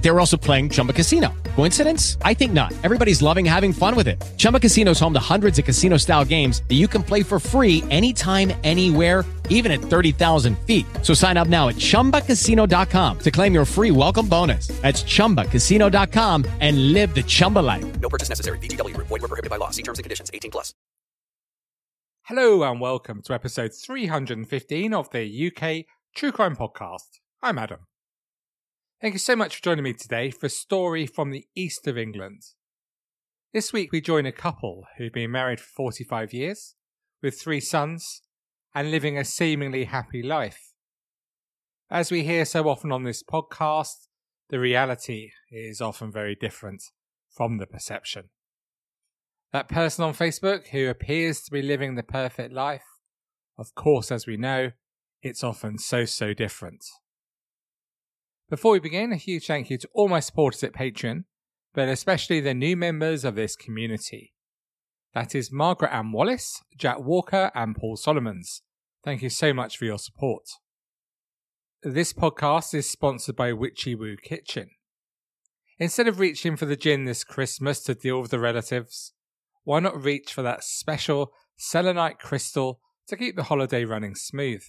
They were also playing Chumba Casino. Coincidence? I think not. Everybody's loving having fun with it. Chumba Casino is home to hundreds of casino style games that you can play for free anytime, anywhere, even at 30,000 feet. So sign up now at chumbacasino.com to claim your free welcome bonus. That's chumbacasino.com and live the Chumba life. No purchase necessary. VGW Group. Void were prohibited by law. See terms and conditions. 18 plus. Hello and welcome to episode 315 of the UK True Crime Podcast. I'm Adam. Thank you so much for joining me today for a story from the east of England. This week we join a couple who've been married for 45 years, with three sons, and living a seemingly happy life. As we hear so often on this podcast, the reality is often very different from the perception. That person on Facebook who appears to be living the perfect life, of course, as we know, it's often so, so different. Before we begin, a huge thank you to all my supporters at Patreon, but especially the new members of this community. That is Margaret Ann Wallace, Jack Walker, and Paul Solomons. Thank you so much for your support. This podcast is sponsored by Witchy Woo Kitchen. Instead of reaching for the gin this Christmas to deal with the relatives, why not reach for that special selenite crystal to keep the holiday running smooth?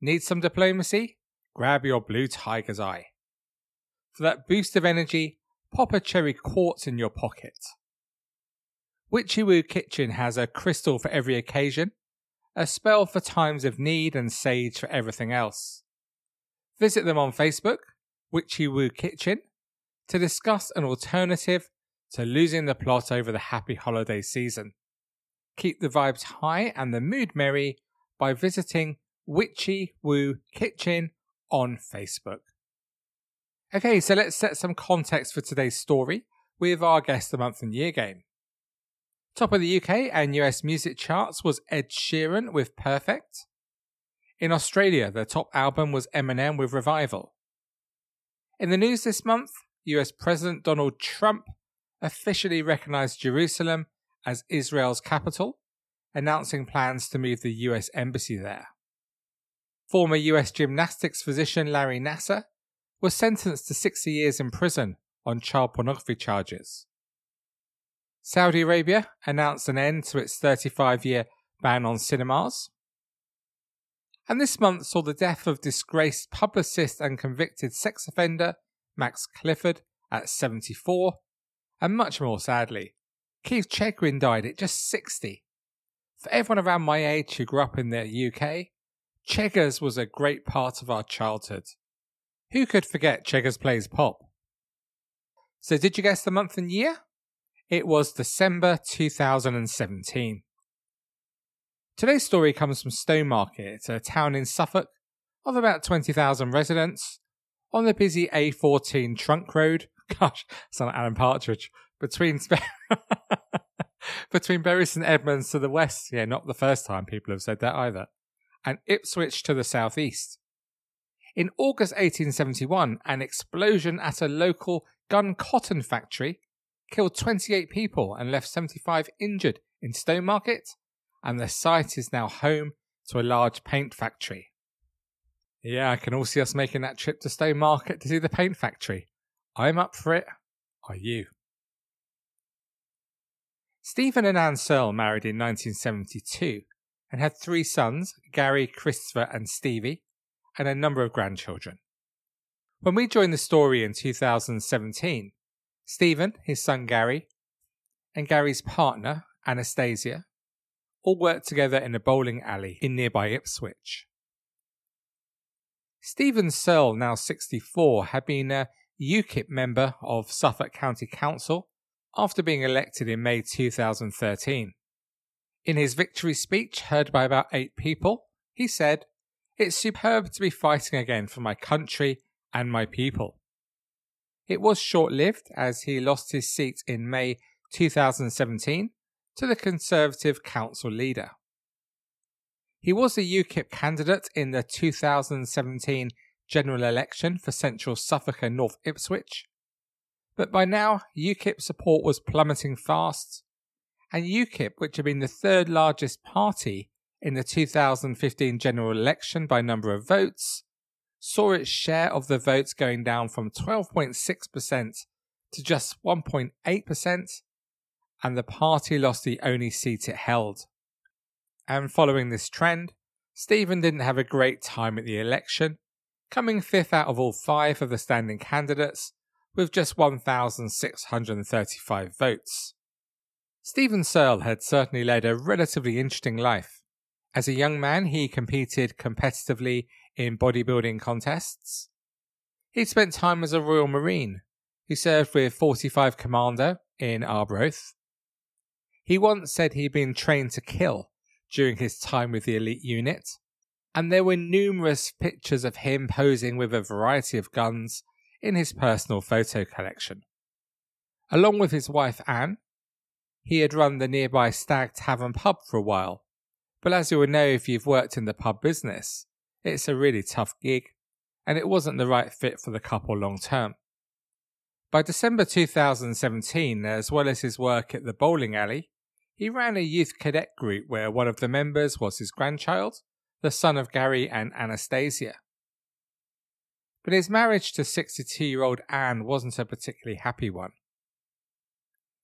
Need some diplomacy? Grab your blue tiger's eye. For that boost of energy, pop a cherry quartz in your pocket. Witchy Woo Kitchen has a crystal for every occasion, a spell for times of need, and sage for everything else. Visit them on Facebook, Witchy Woo Kitchen, to discuss an alternative to losing the plot over the happy holiday season. Keep the vibes high and the mood merry by visiting Witchy Woo Kitchen on Facebook. Okay, so let's set some context for today's story with our guest the month and year game. Top of the UK and US music charts was Ed Sheeran with Perfect. In Australia, the top album was Eminem with Revival. In the news this month, US President Donald Trump officially recognized Jerusalem as Israel's capital, announcing plans to move the US embassy there. Former US gymnastics physician Larry Nassar was sentenced to 60 years in prison on child pornography charges. Saudi Arabia announced an end to its 35 year ban on cinemas. And this month saw the death of disgraced publicist and convicted sex offender Max Clifford at 74, and much more sadly, Keith Chegwin died at just 60. For everyone around my age who grew up in the UK, Cheggers was a great part of our childhood. Who could forget Cheggers Plays Pop? So, did you guess the month and year? It was December 2017. Today's story comes from Stowmarket, a town in Suffolk of about 20,000 residents, on the busy A14 trunk road. Gosh, sound like Alan Partridge. Between between Bury St Edmunds to the west. Yeah, not the first time people have said that either. And Ipswich to the southeast. In August 1871, an explosion at a local gun cotton factory killed 28 people and left 75 injured in Stowmarket, and the site is now home to a large paint factory. Yeah, I can all see us making that trip to Stowmarket to see the paint factory. I'm up for it. Are you? Stephen and Anne Searle married in 1972 and had three sons, Gary, Christopher, and Stevie, and a number of grandchildren. When we joined the story in 2017, Stephen, his son Gary, and Gary's partner, Anastasia, all worked together in a bowling alley in nearby Ipswich. Stephen Searle, now 64, had been a UKIP member of Suffolk County Council after being elected in May 2013. In his victory speech, heard by about eight people, he said, It's superb to be fighting again for my country and my people. It was short lived as he lost his seat in May 2017 to the Conservative council leader. He was a UKIP candidate in the 2017 general election for central Suffolk and North Ipswich, but by now UKIP support was plummeting fast, and UKIP, which had been the third largest party in the 2015 general election by number of votes, saw its share of the votes going down from 12.6% to just 1.8%, and the party lost the only seat it held. And following this trend, Stephen didn't have a great time at the election, coming fifth out of all five of the standing candidates with just 1,635 votes. Stephen Searle had certainly led a relatively interesting life. As a young man, he competed competitively in bodybuilding contests. He'd spent time as a Royal Marine. He served with 45 Commando in Arbroath. He once said he'd been trained to kill during his time with the elite unit, and there were numerous pictures of him posing with a variety of guns in his personal photo collection. Along with his wife Anne, he had run the nearby Stag Tavern pub for a while, but as you will know if you've worked in the pub business, it's a really tough gig, and it wasn't the right fit for the couple long term. By December 2017, as well as his work at the bowling alley, he ran a youth cadet group where one of the members was his grandchild, the son of Gary and Anastasia. But his marriage to 62 year old Anne wasn't a particularly happy one.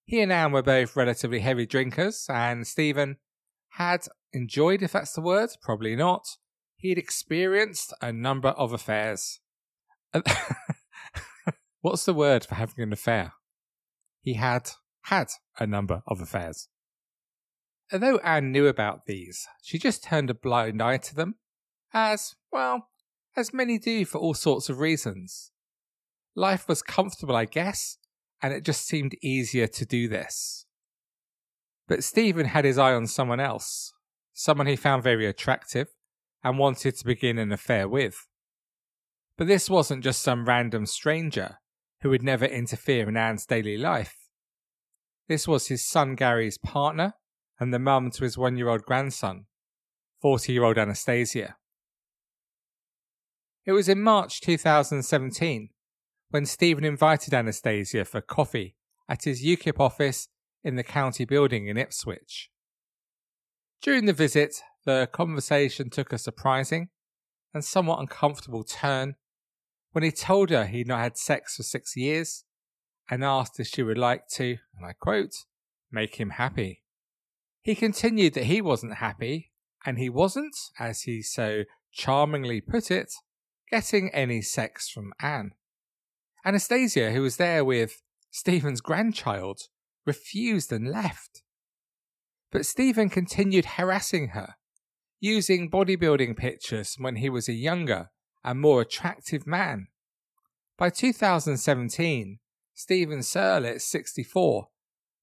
He and Anne were both relatively heavy drinkers, and Stephen had enjoyed, if that's the word, probably not. He had experienced a number of affairs. What's the word for having an affair? He had had a number of affairs. Although Anne knew about these, she just turned a blind eye to them, as, well, as many do for all sorts of reasons. Life was comfortable, I guess, and it just seemed easier to do this. But Stephen had his eye on someone else, someone he found very attractive and wanted to begin an affair with. But this wasn't just some random stranger who would never interfere in Anne's daily life. This was his son Gary's partner and the mum to his one year old grandson, 40 year old Anastasia. It was in March 2017 when Stephen invited Anastasia for coffee at his UKIP office in the county building in Ipswich. During the visit, the conversation took a surprising and somewhat uncomfortable turn when he told her he'd not had sex for six years and asked if she would like to, and I quote, make him happy. He continued that he wasn't happy, and he wasn't, as he so charmingly put it, getting any sex from Anne. Anastasia, who was there with Stephen's grandchild, refused and left. But Stephen continued harassing her, using bodybuilding pictures when he was a younger and more attractive man. By 2017, Stephen Searle, at 64,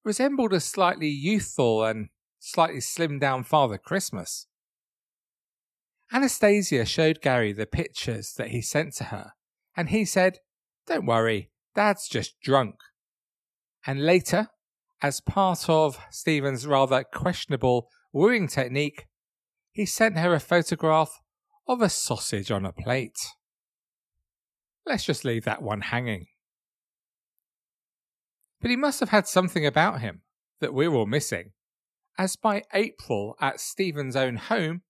resembled a slightly youthful and slightly slimmed down Father Christmas. Anastasia showed Gary the pictures that he sent to her, and he said, Don't worry, Dad's just drunk. And later, as part of Stephen's rather questionable wooing technique, he sent her a photograph of a sausage on a plate. Let's just leave that one hanging. But he must have had something about him that we're all missing, as by April at Stephen's own home,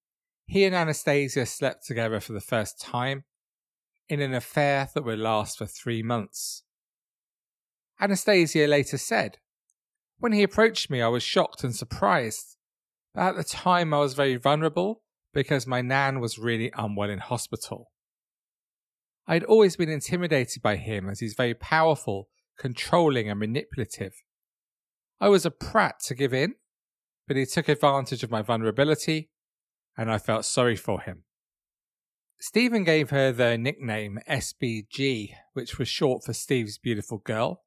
he and Anastasia slept together for the first time in an affair that would last for three months. Anastasia later said, When he approached me, I was shocked and surprised, but at the time I was very vulnerable because my nan was really unwell in hospital. I had always been intimidated by him as he's very powerful, controlling, and manipulative. I was a prat to give in, but he took advantage of my vulnerability and I felt sorry for him. Stephen gave her the nickname SBG, which was short for Steve's Beautiful Girl,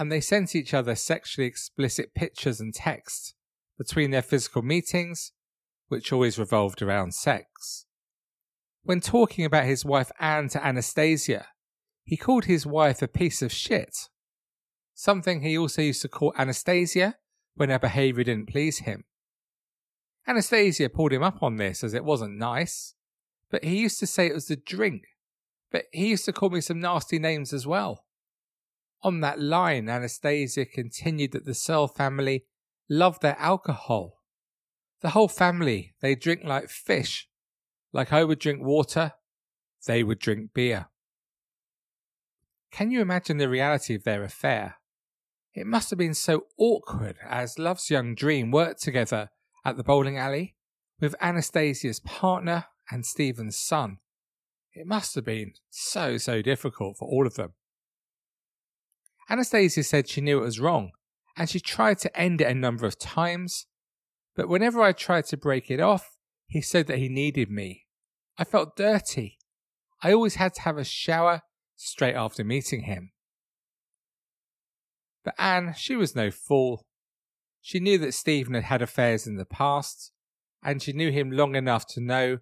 and they sent each other sexually explicit pictures and texts between their physical meetings, which always revolved around sex. When talking about his wife Anne to Anastasia, he called his wife a piece of shit, something he also used to call Anastasia when her behaviour didn't please him. Anastasia pulled him up on this as it wasn't nice, but he used to say it was the drink. But he used to call me some nasty names as well. On that line, Anastasia continued that the Searle family love their alcohol. The whole family, they drink like fish. Like I would drink water, they would drink beer. Can you imagine the reality of their affair? It must have been so awkward as Love's young dream worked together at the bowling alley with Anastasia's partner and Stephen's son. It must have been so, so difficult for all of them. Anastasia said she knew it was wrong and she tried to end it a number of times, but whenever I tried to break it off, he said that he needed me. I felt dirty. I always had to have a shower straight after meeting him. But Anne, she was no fool. She knew that Stephen had had affairs in the past, and she knew him long enough to know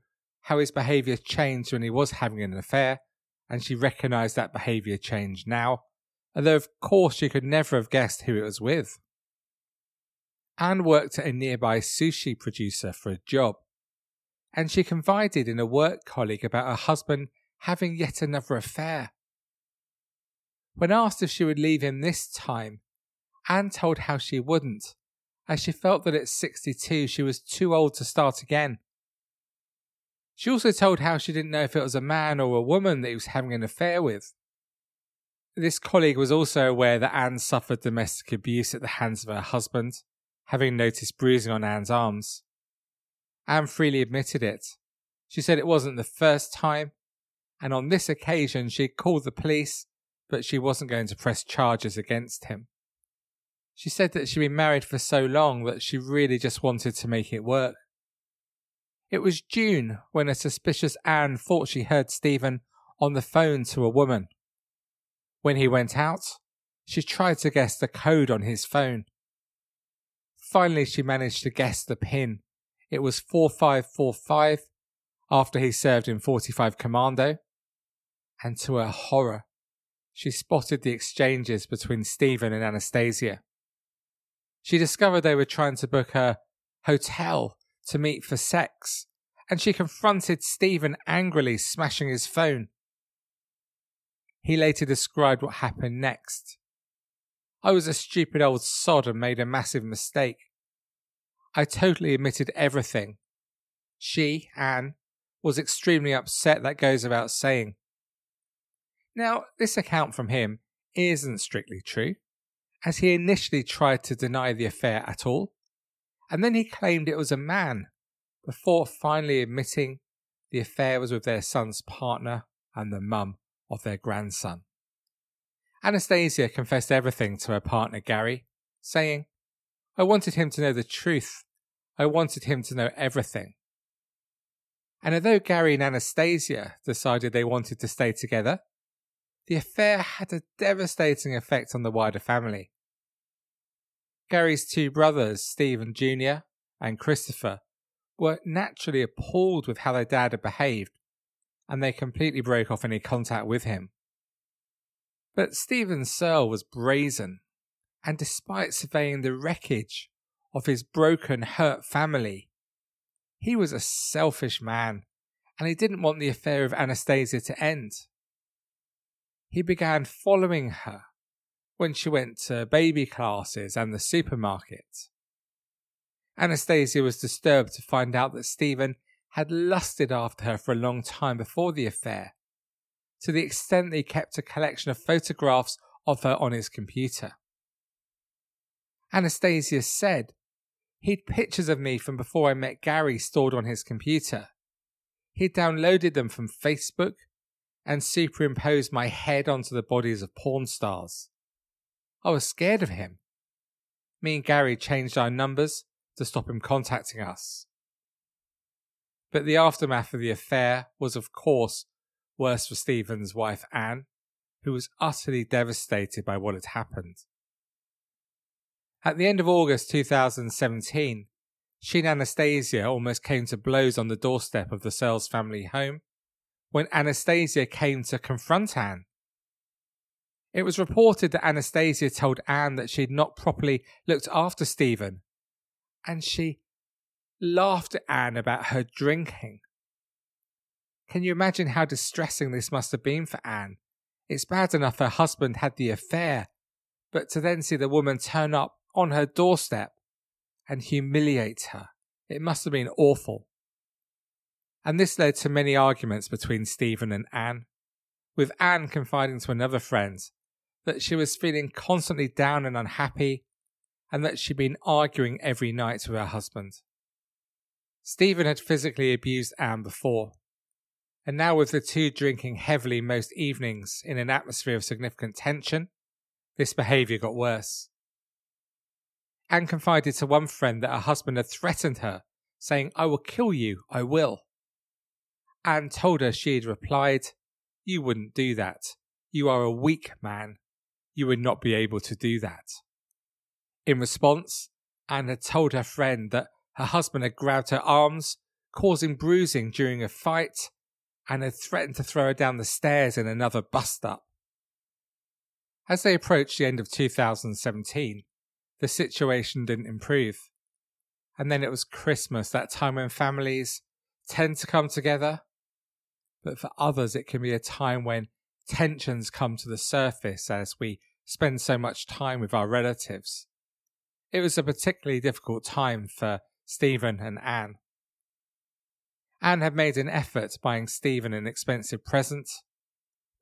how his behaviour changed when he was having an affair, and she recognised that behaviour change now, although of course she could never have guessed who it was with. Anne worked at a nearby sushi producer for a job, and she confided in a work colleague about her husband having yet another affair. When asked if she would leave him this time, Anne told how she wouldn't, as she felt that at 62 she was too old to start again. She also told how she didn't know if it was a man or a woman that he was having an affair with. This colleague was also aware that Anne suffered domestic abuse at the hands of her husband, having noticed bruising on Anne's arms. Anne freely admitted it. She said it wasn't the first time, and on this occasion she called the police, but she wasn't going to press charges against him. She said that she'd been married for so long that she really just wanted to make it work. It was June when a suspicious Anne thought she heard Stephen on the phone to a woman. When he went out, she tried to guess the code on his phone. Finally, she managed to guess the pin. It was 4545 after he served in 45 Commando. And to her horror, she spotted the exchanges between Stephen and Anastasia. She discovered they were trying to book a hotel to meet for sex, and she confronted Stephen angrily, smashing his phone. He later described what happened next. I was a stupid old sod and made a massive mistake. I totally admitted everything. She, Anne, was extremely upset, that goes without saying. Now, this account from him isn't strictly true, as he initially tried to deny the affair at all and then he claimed it was a man, before finally admitting the affair was with their son's partner and the mum of their grandson. Anastasia confessed everything to her partner Gary, saying, I wanted him to know the truth. I wanted him to know everything. And although Gary and Anastasia decided they wanted to stay together, the affair had a devastating effect on the wider family. Gary's two brothers, Stephen Jr. and Christopher, were naturally appalled with how their dad had behaved, and they completely broke off any contact with him. But Stephen Searle was brazen, and despite surveying the wreckage of his broken, hurt family, he was a selfish man, and he didn't want the affair of Anastasia to end. He began following her when she went to baby classes and the supermarket. Anastasia was disturbed to find out that Stephen had lusted after her for a long time before the affair, to the extent that he kept a collection of photographs of her on his computer. Anastasia said he'd pictures of me from before I met Gary stored on his computer. He'd downloaded them from Facebook and superimposed my head onto the bodies of porn stars. I was scared of him. Me and Gary changed our numbers to stop him contacting us. But the aftermath of the affair was, of course, worse for Stephen's wife Anne, who was utterly devastated by what had happened. At the end of August 2017, she and Anastasia almost came to blows on the doorstep of the Searles family home when Anastasia came to confront Anne it was reported that Anastasia told Anne that she had not properly looked after Stephen, and she laughed at Anne about her drinking. Can you imagine how distressing this must have been for Anne? It's bad enough her husband had the affair, but to then see the woman turn up on her doorstep and humiliate her. It must have been awful. And this led to many arguments between Stephen and Anne, with Anne confiding to another friend that she was feeling constantly down and unhappy and that she'd been arguing every night with her husband. Stephen had physically abused Anne before, and now with the two drinking heavily most evenings in an atmosphere of significant tension, this behaviour got worse. Anne confided to one friend that her husband had threatened her, saying, I will kill you, I will. Anne told her she had replied, You wouldn't do that. You are a weak man. You would not be able to do that. In response, Anne had told her friend that her husband had grabbed her arms, causing bruising during a fight, and had threatened to throw her down the stairs in another bust up. As they approached the end of 2017, the situation didn't improve. And then it was Christmas, that time when families tend to come together. But for others, it can be a time when tensions come to the surface as we spend so much time with our relatives. It was a particularly difficult time for Stephen and Anne. Anne had made an effort buying Stephen an expensive present,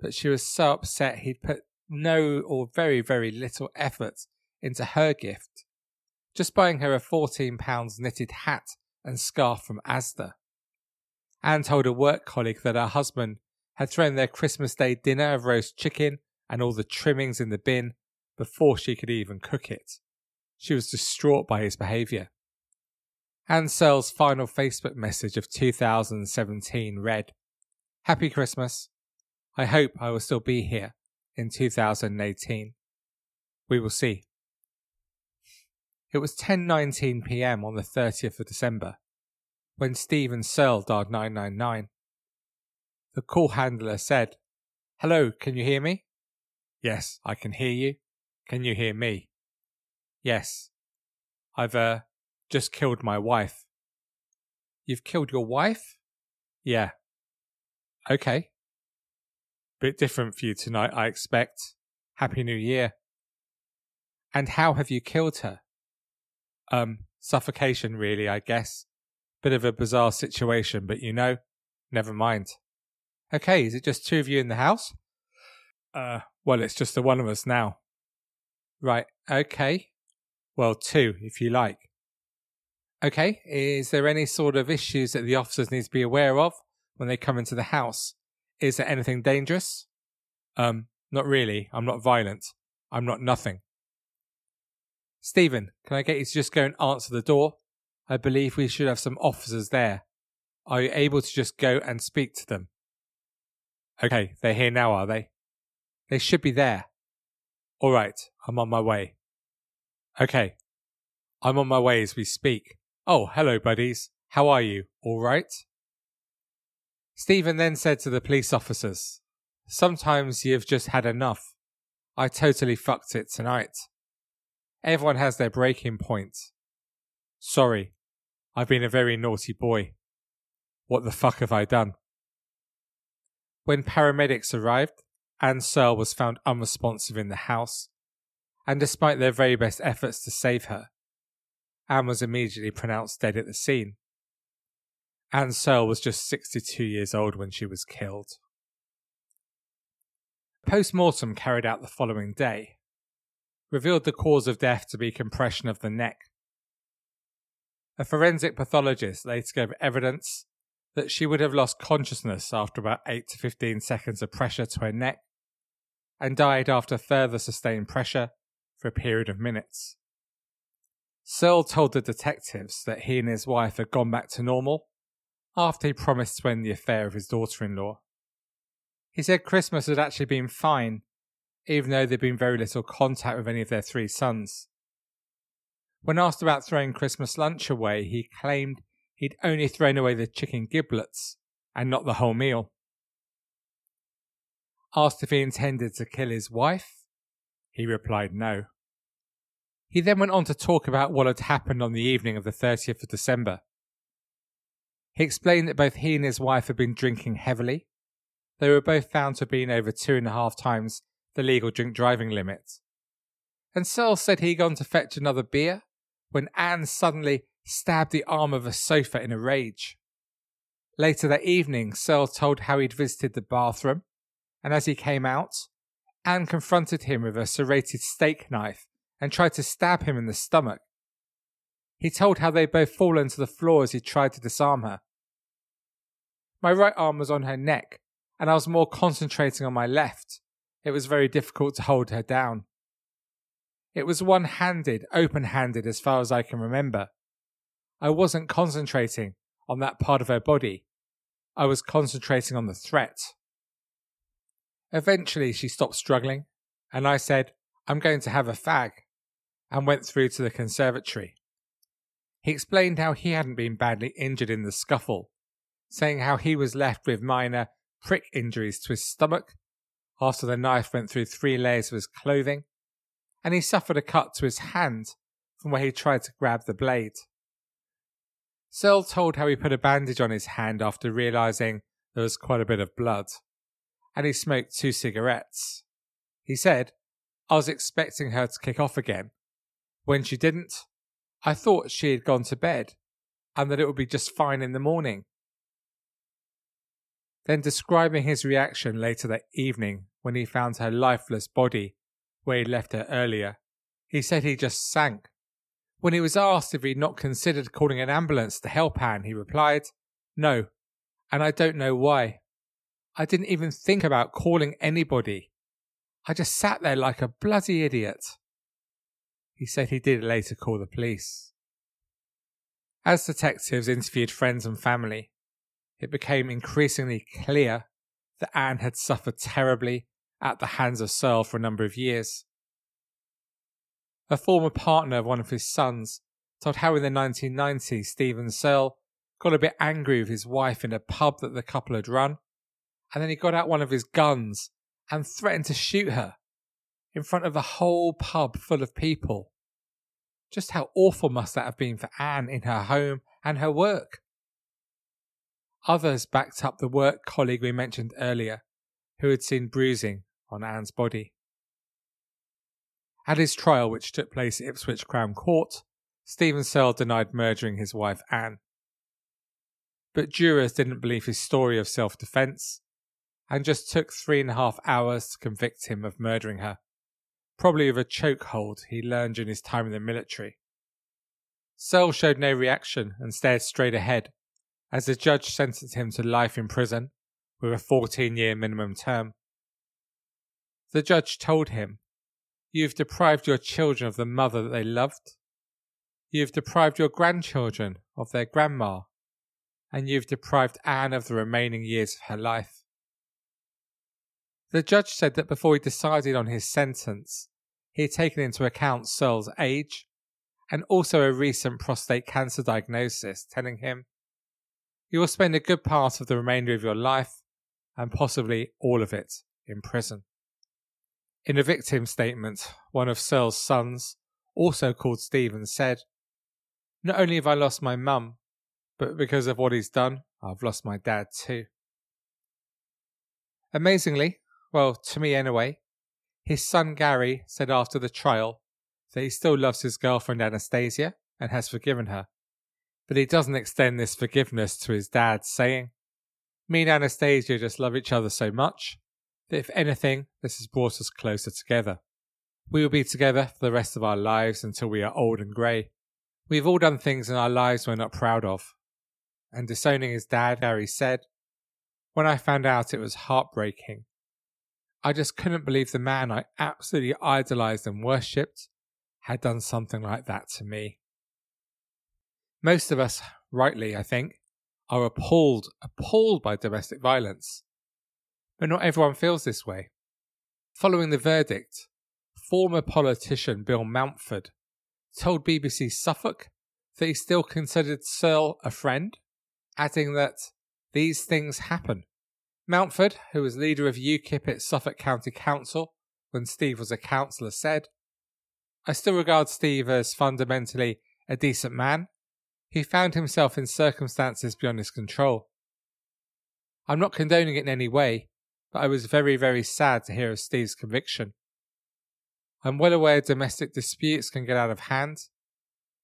but she was so upset he'd put no or very, very little effort into her gift, just buying her a £14 knitted hat and scarf from Asda. Anne told a work colleague that her husband had thrown their Christmas Day dinner of roast chicken and all the trimmings in the bin before she could even cook it. She was distraught by his behaviour. Anne Searle's final Facebook message of 2017 read, Happy Christmas. I hope I will still be here in 2018. We will see. It was 10:19 p.m. on the 30th of December when Stephen Searle dialed 999. The call handler said, "Hello, can you hear me?" "Yes, I can hear you. Can you hear me?" "Yes. I've uh just killed my wife." "You've killed your wife?" "Yeah." "Okay. Bit different for you tonight, I expect. Happy New Year. And how have you killed her? Um, suffocation, really, I guess. Bit of a bizarre situation, but you know, never mind. Okay, is it just two of you in the house? Uh, well, it's just the one of us now. Right, okay. Well, two, if you like. Okay, is there any sort of issues that the officers need to be aware of when they come into the house? Is there anything dangerous? Um, not really. I'm not violent. I'm not nothing. Stephen, can I get you to just go and answer the door? I believe we should have some officers there. Are you able to just go and speak to them? Okay, they're here now, are they? They should be there. All right, I'm on my way. Okay, I'm on my way as we speak. Oh, hello, buddies. How are you? All right? Stephen then said to the police officers, Sometimes you've just had enough. I totally fucked it tonight. Everyone has their breaking point. Sorry, I've been a very naughty boy. What the fuck have I done? When paramedics arrived, Anne Searle was found unresponsive in the house, and despite their very best efforts to save her, Anne was immediately pronounced dead at the scene. Anne Searle was just 62 years old when she was killed. Post mortem carried out the following day revealed the cause of death to be compression of the neck. A forensic pathologist later gave evidence that she would have lost consciousness after about 8 to 15 seconds of pressure to her neck and died after further sustained pressure for a period of minutes. Searle told the detectives that he and his wife had gone back to normal after he promised to end the affair of his daughter in law. He said Christmas had actually been fine, even though there'd been very little contact with any of their three sons. When asked about throwing Christmas lunch away, he claimed he'd only thrown away the chicken giblets and not the whole meal. Asked if he intended to kill his wife, he replied no. He then went on to talk about what had happened on the evening of the 30th of December he explained that both he and his wife had been drinking heavily. They were both found to have been over two and a half times the legal drink driving limit. And Searle said he'd gone to fetch another beer when Anne suddenly stabbed the arm of a sofa in a rage. Later that evening, Searle told how he'd visited the bathroom, and as he came out, Anne confronted him with a serrated steak knife and tried to stab him in the stomach. He told how they both fallen to the floor as he tried to disarm her. My right arm was on her neck, and I was more concentrating on my left. It was very difficult to hold her down. It was one handed, open handed as far as I can remember. I wasn't concentrating on that part of her body. I was concentrating on the threat. Eventually, she stopped struggling, and I said, I'm going to have a fag, and went through to the conservatory. He explained how he hadn't been badly injured in the scuffle, saying how he was left with minor prick injuries to his stomach after the knife went through three layers of his clothing and he suffered a cut to his hand from where he tried to grab the blade. Searle told how he put a bandage on his hand after realizing there was quite a bit of blood, and he smoked two cigarettes. He said, I was expecting her to kick off again. When she didn't, I thought she had gone to bed and that it would be just fine in the morning. Then, describing his reaction later that evening when he found her lifeless body where he'd left her earlier. He said he just sank. When he was asked if he'd not considered calling an ambulance to help Anne, he replied, No, and I don't know why. I didn't even think about calling anybody. I just sat there like a bloody idiot. He said he did later call the police. As detectives interviewed friends and family, it became increasingly clear that Anne had suffered terribly at the hands of Searle for a number of years. A former partner of one of his sons told how in the 1990s Stephen Searle got a bit angry with his wife in a pub that the couple had run, and then he got out one of his guns and threatened to shoot her in front of a whole pub full of people. Just how awful must that have been for Anne in her home and her work? Others backed up the work colleague we mentioned earlier, who had seen bruising on Anne's body. At his trial, which took place at Ipswich Crown Court, Stephen Searle denied murdering his wife Anne. But jurors didn't believe his story of self defence and just took three and a half hours to convict him of murdering her, probably of a chokehold he learned during his time in the military. Searle showed no reaction and stared straight ahead as the judge sentenced him to life in prison with a 14 year minimum term. The judge told him, You've deprived your children of the mother that they loved. You've deprived your grandchildren of their grandma. And you've deprived Anne of the remaining years of her life. The judge said that before he decided on his sentence, he had taken into account Searle's age and also a recent prostate cancer diagnosis, telling him, You will spend a good part of the remainder of your life, and possibly all of it, in prison. In a victim statement, one of Searle's sons, also called Stephen, said, Not only have I lost my mum, but because of what he's done, I've lost my dad too. Amazingly, well, to me anyway, his son Gary said after the trial that he still loves his girlfriend Anastasia and has forgiven her, but he doesn't extend this forgiveness to his dad, saying, Me and Anastasia just love each other so much that if anything, this has brought us closer together. We will be together for the rest of our lives until we are old and grey. We've all done things in our lives we're not proud of. And disowning his dad, Harry said, When I found out it was heartbreaking. I just couldn't believe the man I absolutely idolized and worshipped had done something like that to me. Most of us, rightly, I think, are appalled, appalled by domestic violence but not everyone feels this way. Following the verdict, former politician Bill Mountford told BBC Suffolk that he still considered Searle a friend, adding that these things happen. Mountford, who was leader of UKIP at Suffolk County Council when Steve was a councillor, said, I still regard Steve as fundamentally a decent man. He found himself in circumstances beyond his control. I'm not condoning it in any way, but I was very, very sad to hear of Steve's conviction. I'm well aware domestic disputes can get out of hand,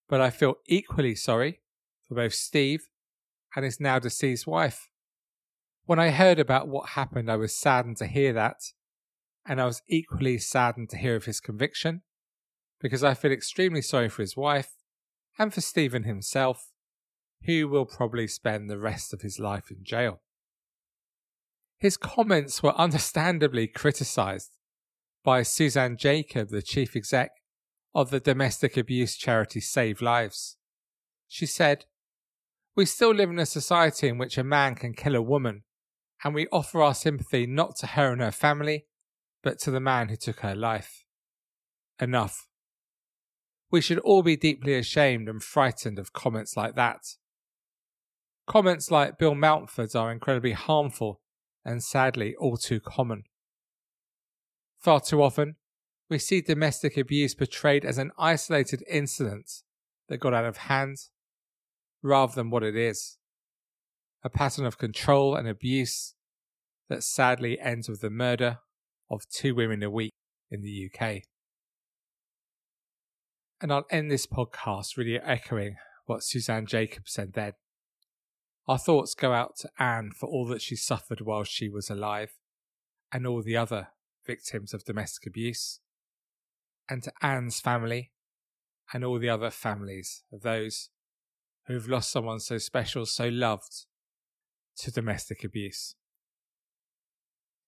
but I feel equally sorry for both Steve and his now deceased wife. When I heard about what happened, I was saddened to hear that, and I was equally saddened to hear of his conviction, because I feel extremely sorry for his wife and for Stephen himself, who will probably spend the rest of his life in jail. His comments were understandably criticised by Suzanne Jacob, the chief exec of the domestic abuse charity SafeLives. She said, We still live in a society in which a man can kill a woman, and we offer our sympathy not to her and her family, but to the man who took her life. Enough. We should all be deeply ashamed and frightened of comments like that. Comments like Bill Mountford's are incredibly harmful and sadly all too common. Far too often, we see domestic abuse portrayed as an isolated incident that got out of hand rather than what it is a pattern of control and abuse that sadly ends with the murder of two women a week in the UK. And I'll end this podcast really echoing what Suzanne Jacobs said then. Our thoughts go out to Anne for all that she suffered while she was alive, and all the other victims of domestic abuse and to Anne's family and all the other families of those who've lost someone so special, so loved to domestic abuse.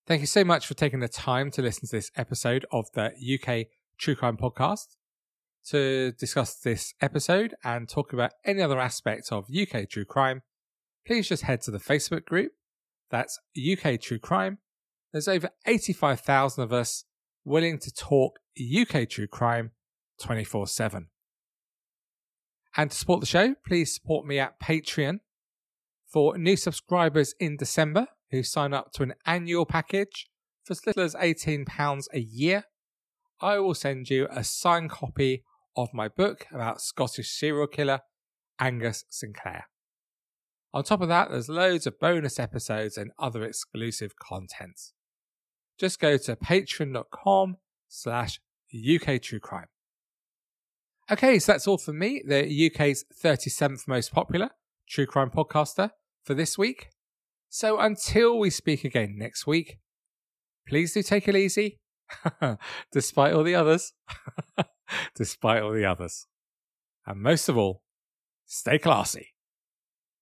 Thank you so much for taking the time to listen to this episode of the UK True Crime Podcast. To discuss this episode and talk about any other aspect of UK True Crime, please just head to the Facebook group. That's UK True Crime. There's over 85,000 of us willing to talk UK true crime 24 7. And to support the show, please support me at Patreon. For new subscribers in December who sign up to an annual package for as little as £18 a year, I will send you a signed copy of my book about Scottish serial killer Angus Sinclair. On top of that, there's loads of bonus episodes and other exclusive content just go to patreon.com slash UK True Crime. Okay, so that's all for me, the UK's 37th most popular true crime podcaster for this week. So until we speak again next week, please do take it easy, despite all the others. despite all the others. And most of all, stay classy.